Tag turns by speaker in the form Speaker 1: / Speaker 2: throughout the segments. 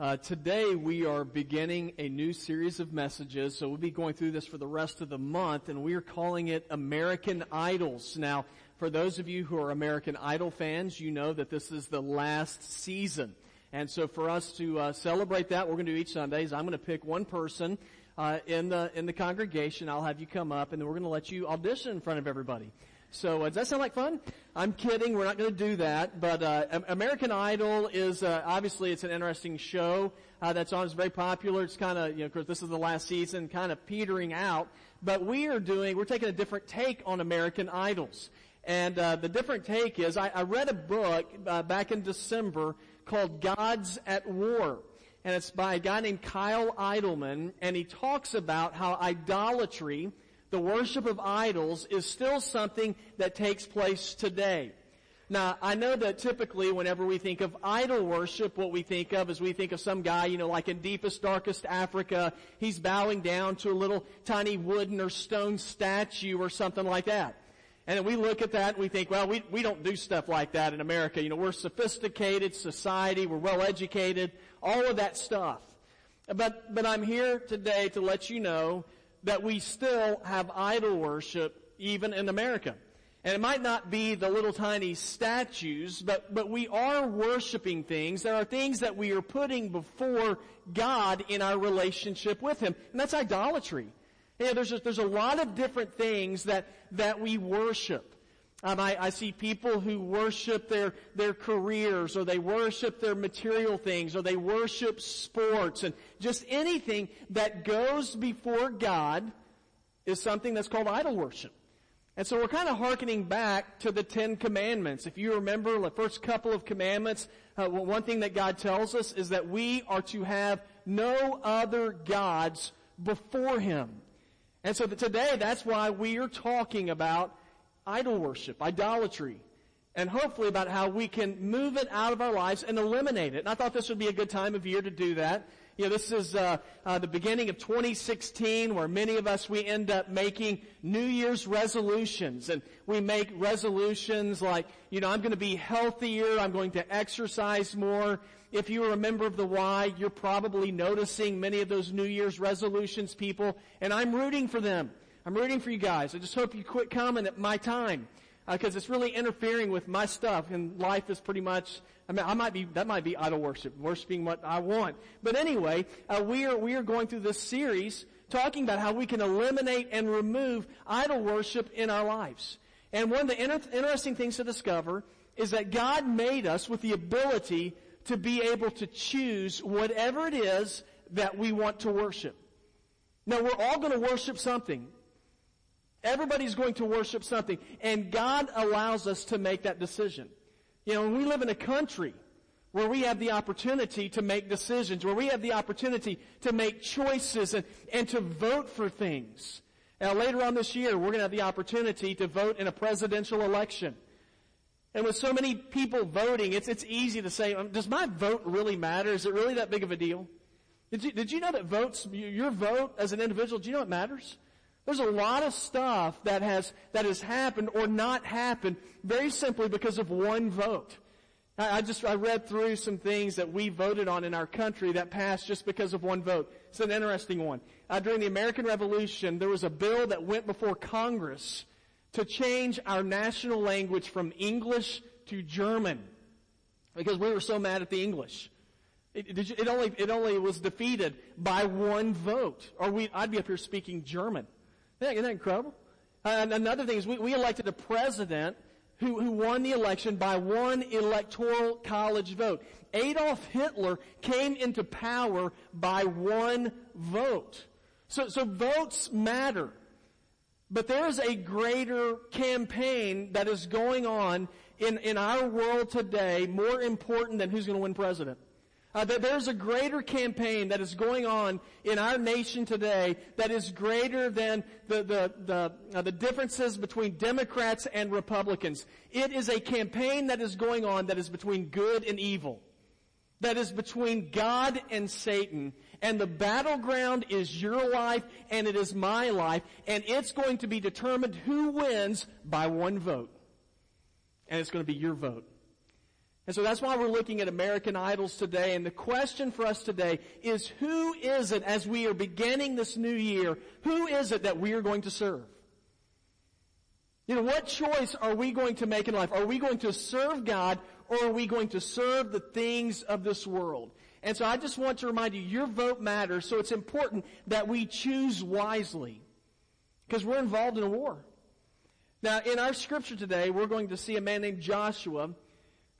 Speaker 1: Uh, today we are beginning a new series of messages, so we'll be going through this for the rest of the month, and we are calling it American Idols. Now, for those of you who are American Idol fans, you know that this is the last season. And so for us to uh, celebrate that, we're going to do each Sundays. I'm going to pick one person uh, in the in the congregation. I'll have you come up, and then we're going to let you audition in front of everybody. So uh, does that sound like fun? I'm kidding. We're not going to do that. But uh, American Idol is uh, obviously it's an interesting show uh, that's on. It's very popular. It's kind of you know, of course, this is the last season, kind of petering out. But we are doing. We're taking a different take on American Idols. And uh, the different take is, I, I read a book uh, back in December called Gods at War. And it's by a guy named Kyle Idleman, and he talks about how idolatry, the worship of idols is still something that takes place today. Now, I know that typically whenever we think of idol worship, what we think of is we think of some guy, you know, like in deepest, darkest Africa, he's bowing down to a little tiny wooden or stone statue or something like that. And we look at that and we think, well, we, we don't do stuff like that in America. You know, we're sophisticated society, we're well educated, all of that stuff. But, but I'm here today to let you know that we still have idol worship even in America. And it might not be the little tiny statues, but, but we are worshiping things. There are things that we are putting before God in our relationship with Him. And that's idolatry. Yeah, there's a, there's a lot of different things that, that we worship. Um, I, I see people who worship their, their careers or they worship their material things or they worship sports and just anything that goes before God is something that's called idol worship. And so we're kind of hearkening back to the Ten Commandments. If you remember the first couple of commandments, uh, one thing that God tells us is that we are to have no other gods before Him. And so today, that's why we are talking about idol worship, idolatry, and hopefully about how we can move it out of our lives and eliminate it. And I thought this would be a good time of year to do that. You know, this is uh, uh, the beginning of 2016, where many of us we end up making New Year's resolutions, and we make resolutions like, you know, I'm going to be healthier, I'm going to exercise more. If you are a member of the Y, you're probably noticing many of those New Year's resolutions, people, and I'm rooting for them. I'm rooting for you guys. I just hope you quit coming at my time because uh, it's really interfering with my stuff, and life is pretty much. I mean, I might be that might be idol worship, worshiping what I want. But anyway, uh, we are we are going through this series talking about how we can eliminate and remove idol worship in our lives. And one of the inter- interesting things to discover is that God made us with the ability to be able to choose whatever it is that we want to worship. Now, we're all going to worship something. Everybody's going to worship something. And God allows us to make that decision. You know, we live in a country where we have the opportunity to make decisions, where we have the opportunity to make choices and, and to vote for things. Now later on this year, we're going to have the opportunity to vote in a presidential election. And with so many people voting, it's, it's easy to say, um, does my vote really matter? Is it really that big of a deal? Did you, did you know that votes, your vote as an individual, do you know it matters? There's a lot of stuff that has, that has happened or not happened very simply because of one vote. I, I just, I read through some things that we voted on in our country that passed just because of one vote. It's an interesting one. Uh, during the American Revolution, there was a bill that went before Congress to change our national language from English to German because we were so mad at the English. It, it, only, it only was defeated by one vote, or we, I'd be up here speaking German. Isn't that incredible? Uh, and another thing is we, we elected a president who, who won the election by one electoral college vote. Adolf Hitler came into power by one vote. So, so votes matter. But there is a greater campaign that is going on in, in our world today, more important than who's going to win president. Uh, that there's a greater campaign that is going on in our nation today that is greater than the the the, uh, the differences between Democrats and Republicans. It is a campaign that is going on that is between good and evil. That is between God and Satan. And the battleground is your life and it is my life. And it's going to be determined who wins by one vote. And it's going to be your vote. And so that's why we're looking at American Idols today. And the question for us today is who is it as we are beginning this new year, who is it that we are going to serve? You know, what choice are we going to make in life? Are we going to serve God or are we going to serve the things of this world? And so I just want to remind you, your vote matters, so it's important that we choose wisely. Because we're involved in a war. Now, in our scripture today, we're going to see a man named Joshua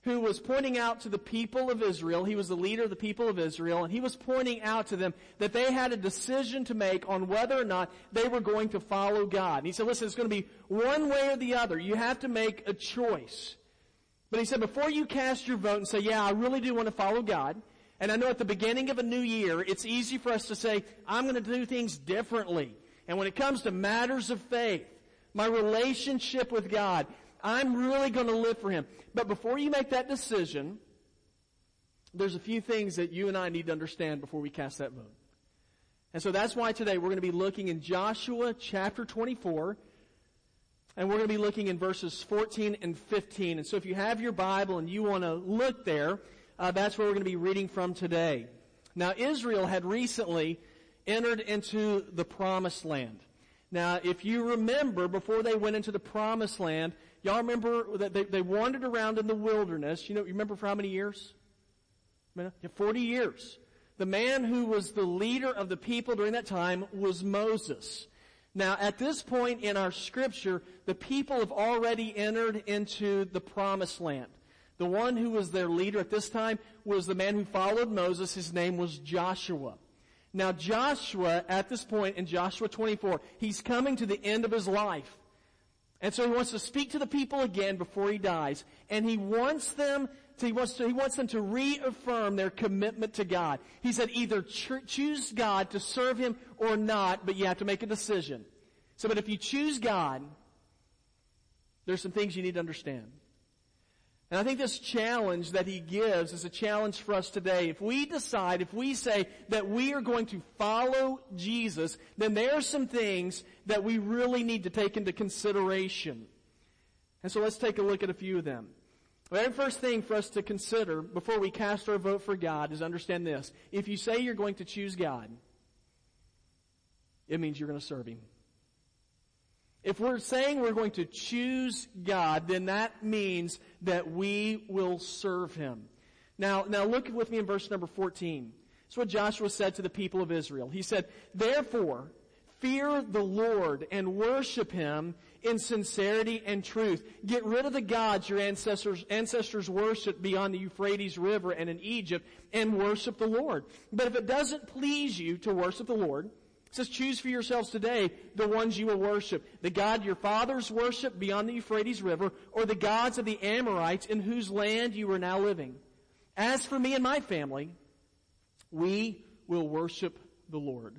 Speaker 1: who was pointing out to the people of Israel, he was the leader of the people of Israel, and he was pointing out to them that they had a decision to make on whether or not they were going to follow God. And he said, listen, it's going to be one way or the other. You have to make a choice. But he said, before you cast your vote and say, yeah, I really do want to follow God, and I know at the beginning of a new year, it's easy for us to say, I'm going to do things differently. And when it comes to matters of faith, my relationship with God, I'm really going to live for Him. But before you make that decision, there's a few things that you and I need to understand before we cast that vote. And so that's why today we're going to be looking in Joshua chapter 24, and we're going to be looking in verses 14 and 15. And so if you have your Bible and you want to look there, uh, that's where we're going to be reading from today. Now, Israel had recently entered into the promised land. Now, if you remember, before they went into the promised land, Y'all remember that they, they wandered around in the wilderness. You know, you remember for how many years? 40 years. The man who was the leader of the people during that time was Moses. Now, at this point in our scripture, the people have already entered into the promised land. The one who was their leader at this time was the man who followed Moses. His name was Joshua. Now, Joshua, at this point in Joshua 24, he's coming to the end of his life. And so he wants to speak to the people again before he dies. And he wants them to, he wants to, he wants them to reaffirm their commitment to God. He said either cho- choose God to serve him or not, but you have to make a decision. So, but if you choose God, there's some things you need to understand. And I think this challenge that he gives is a challenge for us today. If we decide, if we say that we are going to follow Jesus, then there are some things that we really need to take into consideration. And so let's take a look at a few of them. The very first thing for us to consider before we cast our vote for God is understand this. If you say you're going to choose God, it means you're going to serve Him. If we're saying we're going to choose God, then that means that we will serve Him. Now, now look with me in verse number 14. That's what Joshua said to the people of Israel. He said, Therefore, fear the Lord and worship Him in sincerity and truth. Get rid of the gods your ancestors, ancestors worshiped beyond the Euphrates River and in Egypt and worship the Lord. But if it doesn't please you to worship the Lord, it says, choose for yourselves today the ones you will worship. The God your fathers worshiped beyond the Euphrates River, or the gods of the Amorites in whose land you are now living. As for me and my family, we will worship the Lord.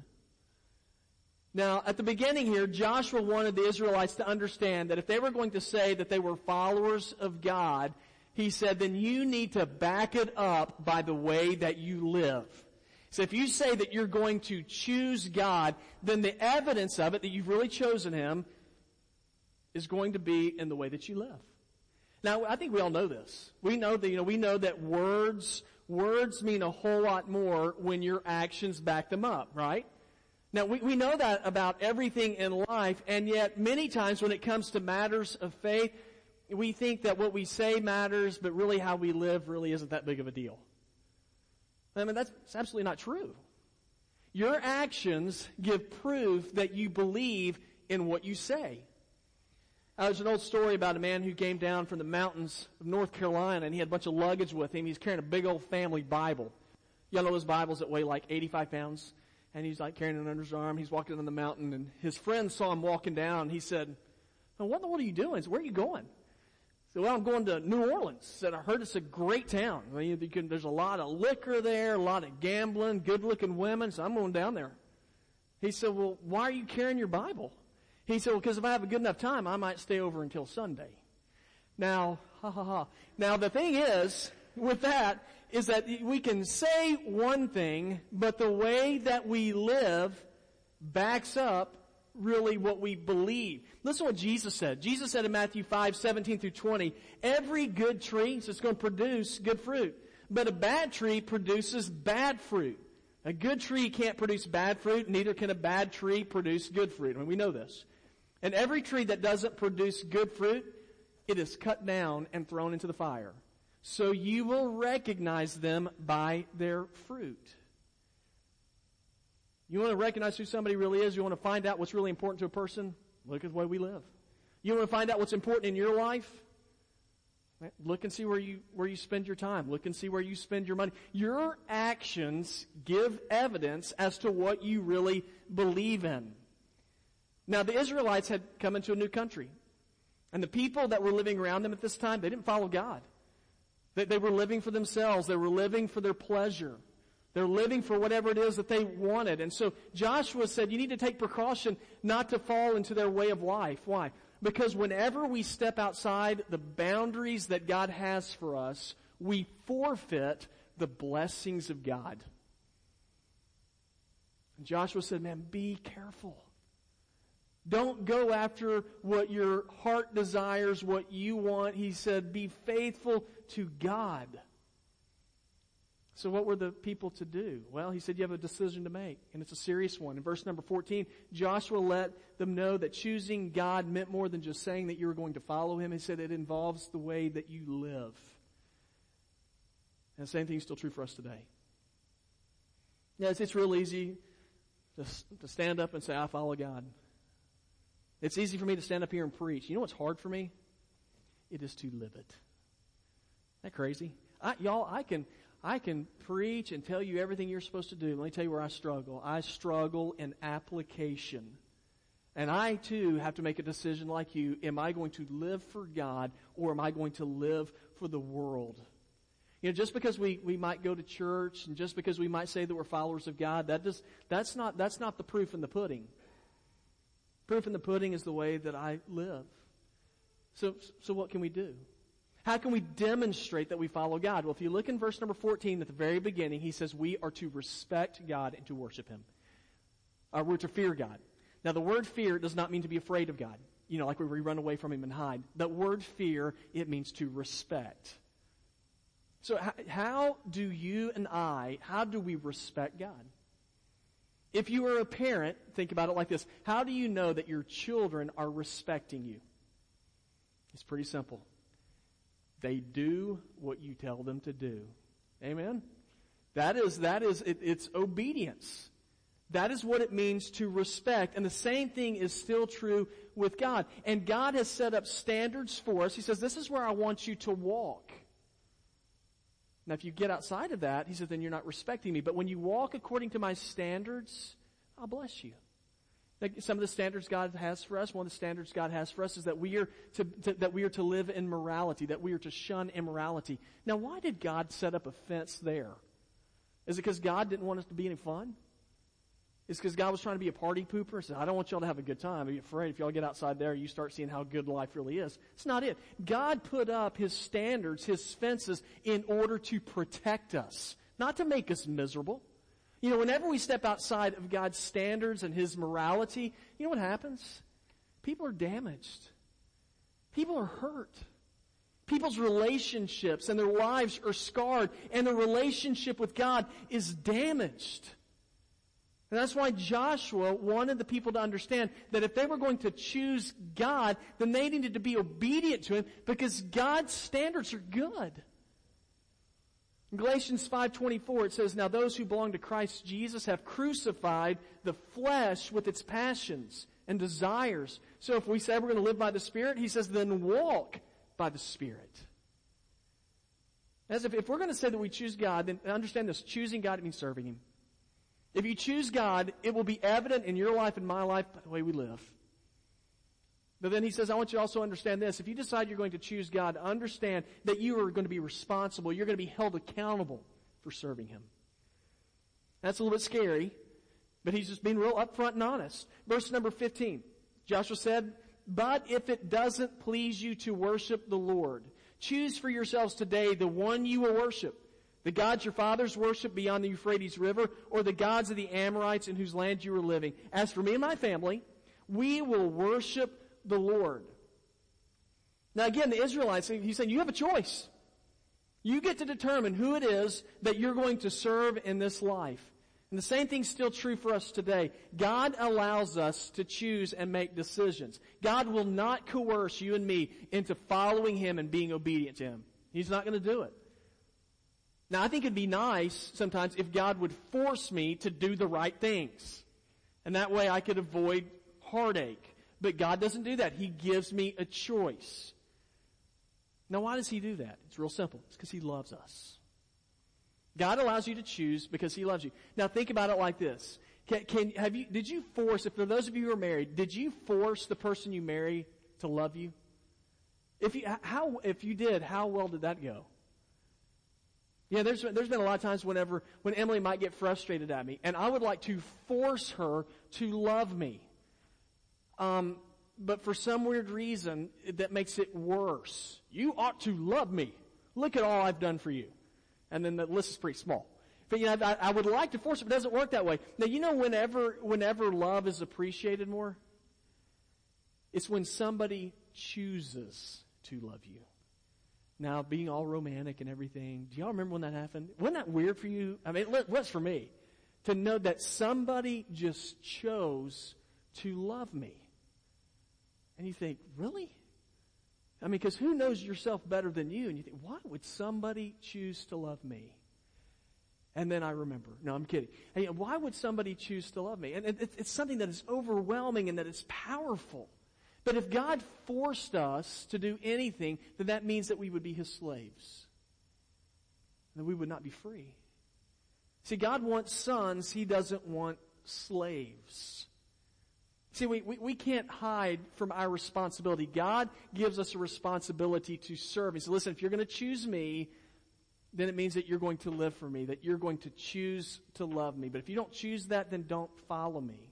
Speaker 1: Now, at the beginning here, Joshua wanted the Israelites to understand that if they were going to say that they were followers of God, he said, then you need to back it up by the way that you live. So if you say that you're going to choose God, then the evidence of it that you've really chosen Him is going to be in the way that you live. Now, I think we all know this. We know that, you know, we know that words, words mean a whole lot more when your actions back them up, right? Now, we, we know that about everything in life, and yet many times when it comes to matters of faith, we think that what we say matters, but really how we live really isn't that big of a deal. I mean, that's, absolutely not true. Your actions give proof that you believe in what you say. Uh, there's an old story about a man who came down from the mountains of North Carolina and he had a bunch of luggage with him. He's carrying a big old family Bible. Y'all know those Bibles that weigh like 85 pounds? And he's like carrying it under his arm. He's walking down the mountain and his friend saw him walking down. He said, what in the world are you doing? Said, where are you going? Said, well, I'm going to New Orleans. said, I heard it's a great town. I mean, can, there's a lot of liquor there, a lot of gambling, good looking women, so I'm going down there. He said, well, why are you carrying your Bible? He said, well, because if I have a good enough time, I might stay over until Sunday. Now, ha ha ha. Now the thing is, with that, is that we can say one thing, but the way that we live backs up really what we believe. Listen to what Jesus said. Jesus said in Matthew 5, 17 through 20, every good tree is going to produce good fruit, but a bad tree produces bad fruit. A good tree can't produce bad fruit, neither can a bad tree produce good fruit. I mean, we know this. And every tree that doesn't produce good fruit, it is cut down and thrown into the fire. So you will recognize them by their fruit. You want to recognize who somebody really is? You want to find out what's really important to a person? Look at the way we live. You want to find out what's important in your life? Look and see where you, where you spend your time. Look and see where you spend your money. Your actions give evidence as to what you really believe in. Now, the Israelites had come into a new country. And the people that were living around them at this time, they didn't follow God. They, they were living for themselves. They were living for their pleasure. They're living for whatever it is that they wanted. And so Joshua said, you need to take precaution not to fall into their way of life. Why? Because whenever we step outside the boundaries that God has for us, we forfeit the blessings of God. And Joshua said, man, be careful. Don't go after what your heart desires, what you want. He said, be faithful to God. So what were the people to do? Well, he said you have a decision to make, and it's a serious one. In verse number 14, Joshua let them know that choosing God meant more than just saying that you were going to follow him. He said it involves the way that you live. And the same thing is still true for us today. Yes, it's real easy to, to stand up and say, I follow God. It's easy for me to stand up here and preach. You know what's hard for me? It is to live it. Isn't that crazy? I, y'all, I can, I can preach and tell you everything you're supposed to do. Let me tell you where I struggle. I struggle in application. And I too have to make a decision like you. Am I going to live for God or am I going to live for the world? You know, just because we, we might go to church and just because we might say that we're followers of God, that does, that's not, that's not the proof in the pudding. Proof in the pudding is the way that I live. So, so what can we do? How can we demonstrate that we follow God? Well, if you look in verse number 14 at the very beginning, he says we are to respect God and to worship Him. Uh, we're to fear God. Now, the word fear does not mean to be afraid of God. You know, like we run away from Him and hide. The word fear, it means to respect. So how, how do you and I, how do we respect God? If you are a parent, think about it like this. How do you know that your children are respecting you? It's pretty simple. They do what you tell them to do. Amen? That is, that is, it, it's obedience. That is what it means to respect. And the same thing is still true with God. And God has set up standards for us. He says, this is where I want you to walk. Now, if you get outside of that, he says, then you're not respecting me. But when you walk according to my standards, I'll bless you. Some of the standards God has for us, one of the standards God has for us is that we are to, to, that we are to live in morality, that we are to shun immorality. Now, why did God set up a fence there? Is it because God didn't want us to be any fun? Is it because God was trying to be a party pooper? and Said, I don't want y'all to have a good time. Be afraid if y'all get outside there, you start seeing how good life really is. It's not it. God put up His standards, His fences, in order to protect us, not to make us miserable. You know, whenever we step outside of God's standards and His morality, you know what happens? People are damaged. People are hurt. People's relationships and their lives are scarred and their relationship with God is damaged. And that's why Joshua wanted the people to understand that if they were going to choose God, then they needed to be obedient to Him because God's standards are good. In Galatians 5:24 it says, "Now those who belong to Christ Jesus have crucified the flesh with its passions and desires." So if we say we're going to live by the Spirit, he says, "Then walk by the Spirit." As if, if we're going to say that we choose God, then understand this, choosing God means serving Him. If you choose God, it will be evident in your life and my life by the way we live. But then he says, I want you to also understand this. If you decide you're going to choose God, understand that you are going to be responsible. You're going to be held accountable for serving him. That's a little bit scary, but he's just being real upfront and honest. Verse number 15. Joshua said, But if it doesn't please you to worship the Lord, choose for yourselves today the one you will worship. The gods your fathers worshiped beyond the Euphrates River, or the gods of the Amorites in whose land you are living. As for me and my family, We will worship the Lord. Now again, the Israelites, he's saying you have a choice. You get to determine who it is that you're going to serve in this life. And the same thing's still true for us today. God allows us to choose and make decisions. God will not coerce you and me into following Him and being obedient to Him. He's not going to do it. Now, I think it'd be nice sometimes if God would force me to do the right things. And that way I could avoid heartache. But God doesn't do that. He gives me a choice. Now, why does He do that? It's real simple. It's because He loves us. God allows you to choose because He loves you. Now think about it like this. Can, can, have you, did you force, if for those of you who are married, did you force the person you marry to love you? If you, how, if you did, how well did that go? Yeah, there's, there's been a lot of times whenever, when Emily might get frustrated at me, and I would like to force her to love me. Um, but for some weird reason, that makes it worse. You ought to love me. Look at all I've done for you and then the list is pretty small. But you know, I, I would like to force it, but it doesn't work that way. Now, you know, whenever whenever love is appreciated more, it's when somebody chooses to love you. Now, being all romantic and everything, do y'all remember when that happened? Wasn't that weird for you? I mean, it was for me to know that somebody just chose to love me. And you think, really? I mean, because who knows yourself better than you? And you think, why would somebody choose to love me? And then I remember. No, I'm kidding. And why would somebody choose to love me? And it's something that is overwhelming and that is powerful. But if God forced us to do anything, then that means that we would be His slaves. And we would not be free. See, God wants sons. He doesn't want slaves. See, we, we, we, can't hide from our responsibility. God gives us a responsibility to serve. He said, listen, if you're going to choose me, then it means that you're going to live for me, that you're going to choose to love me. But if you don't choose that, then don't follow me.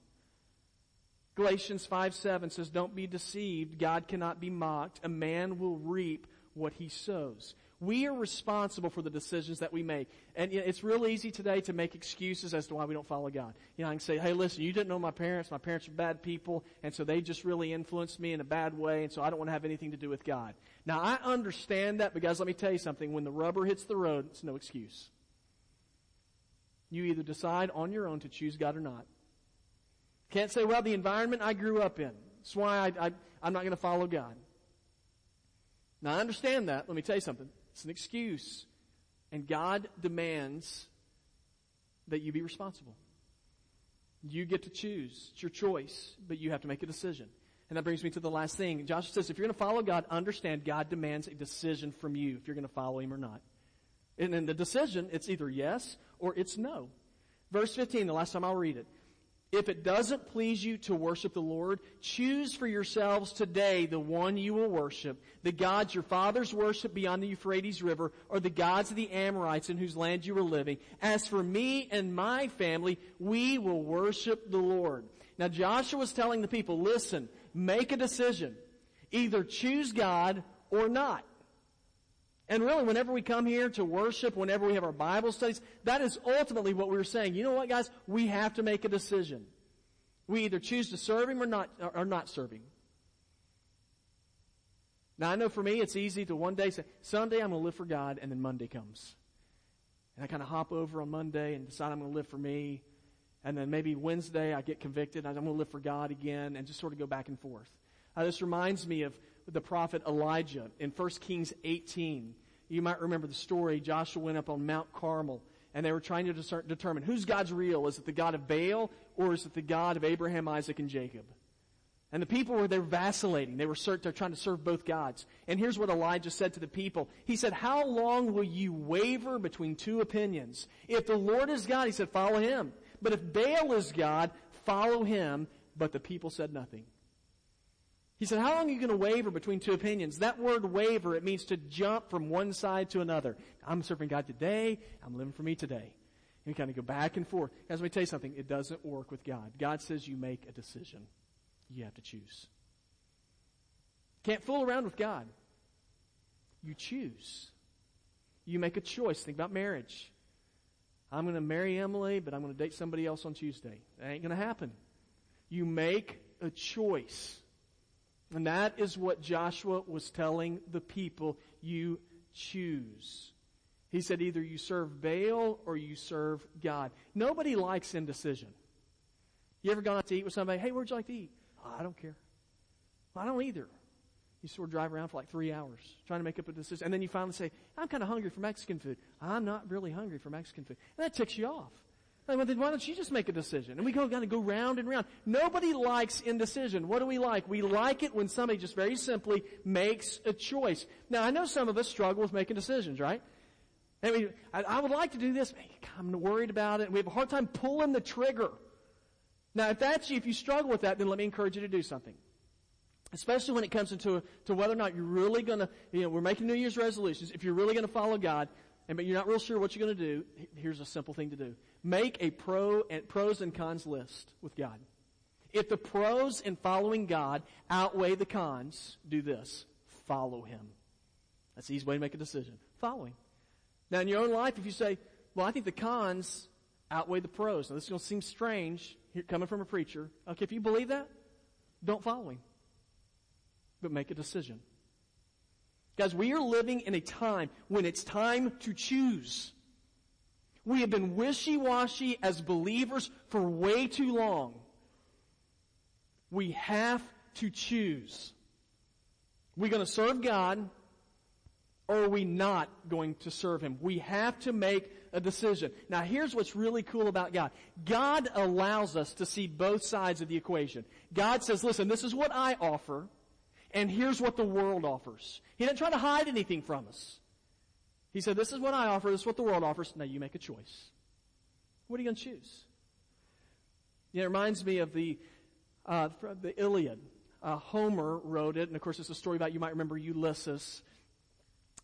Speaker 1: Galatians 5 7 says, Don't be deceived. God cannot be mocked. A man will reap what he sows. We are responsible for the decisions that we make. And it's real easy today to make excuses as to why we don't follow God. You know, I can say, hey, listen, you didn't know my parents. My parents are bad people, and so they just really influenced me in a bad way, and so I don't want to have anything to do with God. Now, I understand that, but guys, let me tell you something. When the rubber hits the road, it's no excuse. You either decide on your own to choose God or not. Can't say, well, the environment I grew up in. That's why I, I, I'm not going to follow God. Now, I understand that. Let me tell you something. It's an excuse. And God demands that you be responsible. You get to choose. It's your choice, but you have to make a decision. And that brings me to the last thing. Joshua says, if you're going to follow God, understand God demands a decision from you if you're going to follow Him or not. And in the decision, it's either yes or it's no. Verse 15, the last time I'll read it. If it doesn't please you to worship the Lord, choose for yourselves today the one you will worship, the gods your fathers worshiped beyond the Euphrates River, or the gods of the Amorites in whose land you were living. As for me and my family, we will worship the Lord. Now Joshua was telling the people, listen, make a decision. Either choose God or not. And really, whenever we come here to worship, whenever we have our Bible studies, that is ultimately what we are saying. You know what, guys? We have to make a decision. We either choose to serve Him or not, or not serve Him. Now, I know for me, it's easy to one day say, Sunday I'm going to live for God, and then Monday comes. And I kind of hop over on Monday and decide I'm going to live for me. And then maybe Wednesday I get convicted, and I'm going to live for God again, and just sort of go back and forth. Uh, this reminds me of the prophet Elijah in 1 Kings 18. You might remember the story. Joshua went up on Mount Carmel and they were trying to discern, determine who's God's real. Is it the God of Baal or is it the God of Abraham, Isaac, and Jacob? And the people were there vacillating. They were trying to serve both gods. And here's what Elijah said to the people. He said, how long will you waver between two opinions? If the Lord is God, he said, follow him. But if Baal is God, follow him. But the people said nothing. He said, how long are you going to waver between two opinions? That word waver, it means to jump from one side to another. I'm serving God today. I'm living for me today. And you kind of go back and forth. Guys, let me tell you something. It doesn't work with God. God says you make a decision. You have to choose. Can't fool around with God. You choose. You make a choice. Think about marriage. I'm going to marry Emily, but I'm going to date somebody else on Tuesday. That ain't going to happen. You make a choice. And that is what Joshua was telling the people. You choose. He said either you serve Baal or you serve God. Nobody likes indecision. You ever gone out to eat with somebody? Hey, where'd you like to eat? Oh, I don't care. I don't either. You sort of drive around for like three hours trying to make up a decision. And then you finally say, I'm kind of hungry for Mexican food. I'm not really hungry for Mexican food. And that ticks you off. Well, then why don't you just make a decision? And we go, of go round and round. Nobody likes indecision. What do we like? We like it when somebody just very simply makes a choice. Now, I know some of us struggle with making decisions, right? I mean, I, I would like to do this. I'm worried about it. We have a hard time pulling the trigger. Now, if that's you, if you struggle with that, then let me encourage you to do something. Especially when it comes into to whether or not you're really to, you know, we're making New Year's resolutions. If you're really going to follow God, and but you're not real sure what you're going to do, here's a simple thing to do: make a pro and pros and cons list with God. If the pros in following God outweigh the cons, do this: follow Him. That's the easy way to make a decision. Follow Him. Now, in your own life, if you say, "Well, I think the cons outweigh the pros," now this is going to seem strange here, coming from a preacher. Okay, if you believe that, don't follow Him but make a decision. Guys, we are living in a time when it's time to choose. We have been wishy-washy as believers for way too long. We have to choose. We're going to serve God or are we not going to serve Him? We have to make a decision. Now here's what's really cool about God. God allows us to see both sides of the equation. God says, listen, this is what I offer and here's what the world offers. He didn't try to hide anything from us. He said, This is what I offer, this is what the world offers. Now you make a choice. What are you going to choose? It reminds me of the, uh, the Iliad. Uh, Homer wrote it, and of course it's a story about, you might remember Ulysses.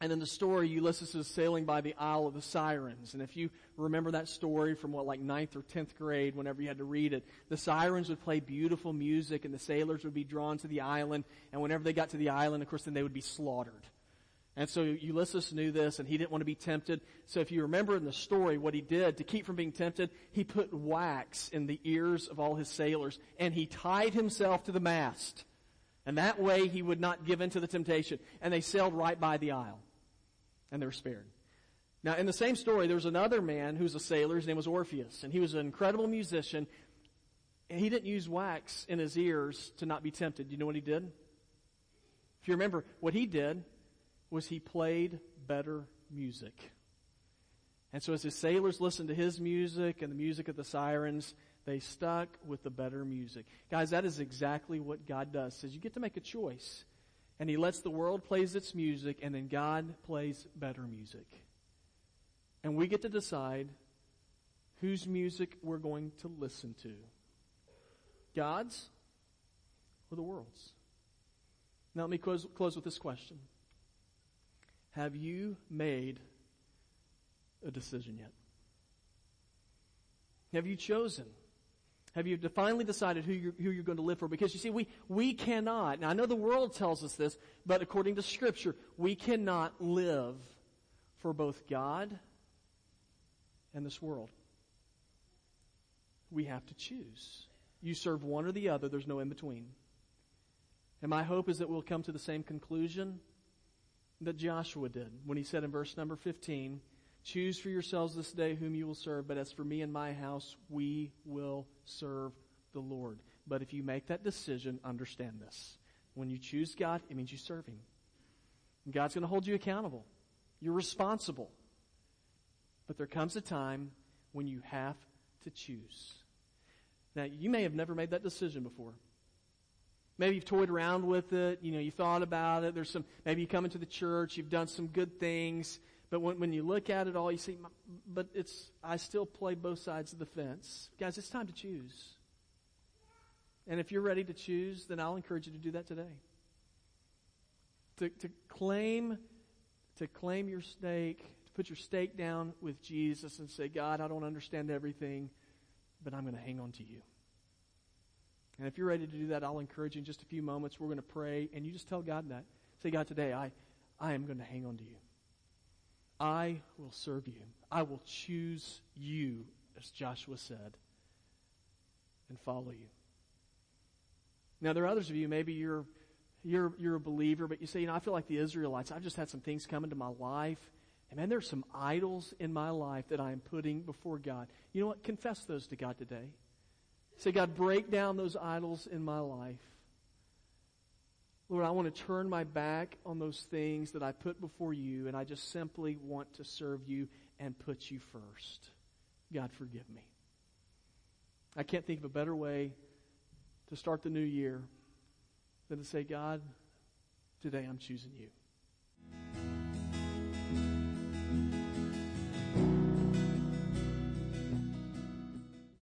Speaker 1: And in the story, Ulysses is sailing by the Isle of the Sirens. And if you remember that story from what, like ninth or tenth grade, whenever you had to read it, the sirens would play beautiful music and the sailors would be drawn to the island. And whenever they got to the island, of course, then they would be slaughtered. And so Ulysses knew this and he didn't want to be tempted. So if you remember in the story what he did to keep from being tempted, he put wax in the ears of all his sailors and he tied himself to the mast. And that way he would not give in to the temptation. And they sailed right by the isle and they were spared. Now, in the same story, there was another man who's a sailor. His name was Orpheus, and he was an incredible musician. And he didn't use wax in his ears to not be tempted. Do you know what he did? If you remember, what he did was he played better music. And so as his sailors listened to his music and the music of the sirens, they stuck with the better music. Guys, that is exactly what God does. Says you get to make a choice and he lets the world plays its music, and then God plays better music. And we get to decide whose music we're going to listen to. God's or the world's? Now let me close, close with this question. Have you made a decision yet? Have you chosen? Have you finally decided who you're, who you're going to live for? Because you see, we, we cannot, and I know the world tells us this, but according to Scripture, we cannot live for both God and this world. We have to choose. You serve one or the other, there's no in between. And my hope is that we'll come to the same conclusion that Joshua did when he said in verse number 15, Choose for yourselves this day whom you will serve, but as for me and my house, we will serve the Lord. But if you make that decision, understand this. When you choose God, it means you serve Him. And God's going to hold you accountable. You're responsible. But there comes a time when you have to choose. Now, you may have never made that decision before. Maybe you've toyed around with it, you know, you thought about it. There's some, maybe you come into the church, you've done some good things, but when, when you look at it all, you see, but it's, I still play both sides of the fence. Guys, it's time to choose. And if you're ready to choose, then I'll encourage you to do that today. To, to claim, to claim your stake, to put your stake down with Jesus and say, God, I don't understand everything, but I'm going to hang on to you. And if you're ready to do that, I'll encourage you in just a few moments. We're going to pray, and you just tell God that. Say, God, today I, I am going to hang on to you. I will serve you. I will choose you, as Joshua said, and follow you. Now, there are others of you, maybe you're, you're, you're a believer, but you say, you know, I feel like the Israelites. I've just had some things come into my life. And man, there's some idols in my life that I am putting before God. You know what? Confess those to God today. Say, God, break down those idols in my life. Lord, I want to turn my back on those things that I put before you, and I just simply want to serve you and put you first. God, forgive me. I can't think of a better way to start the new year than to say, God, today I'm choosing you.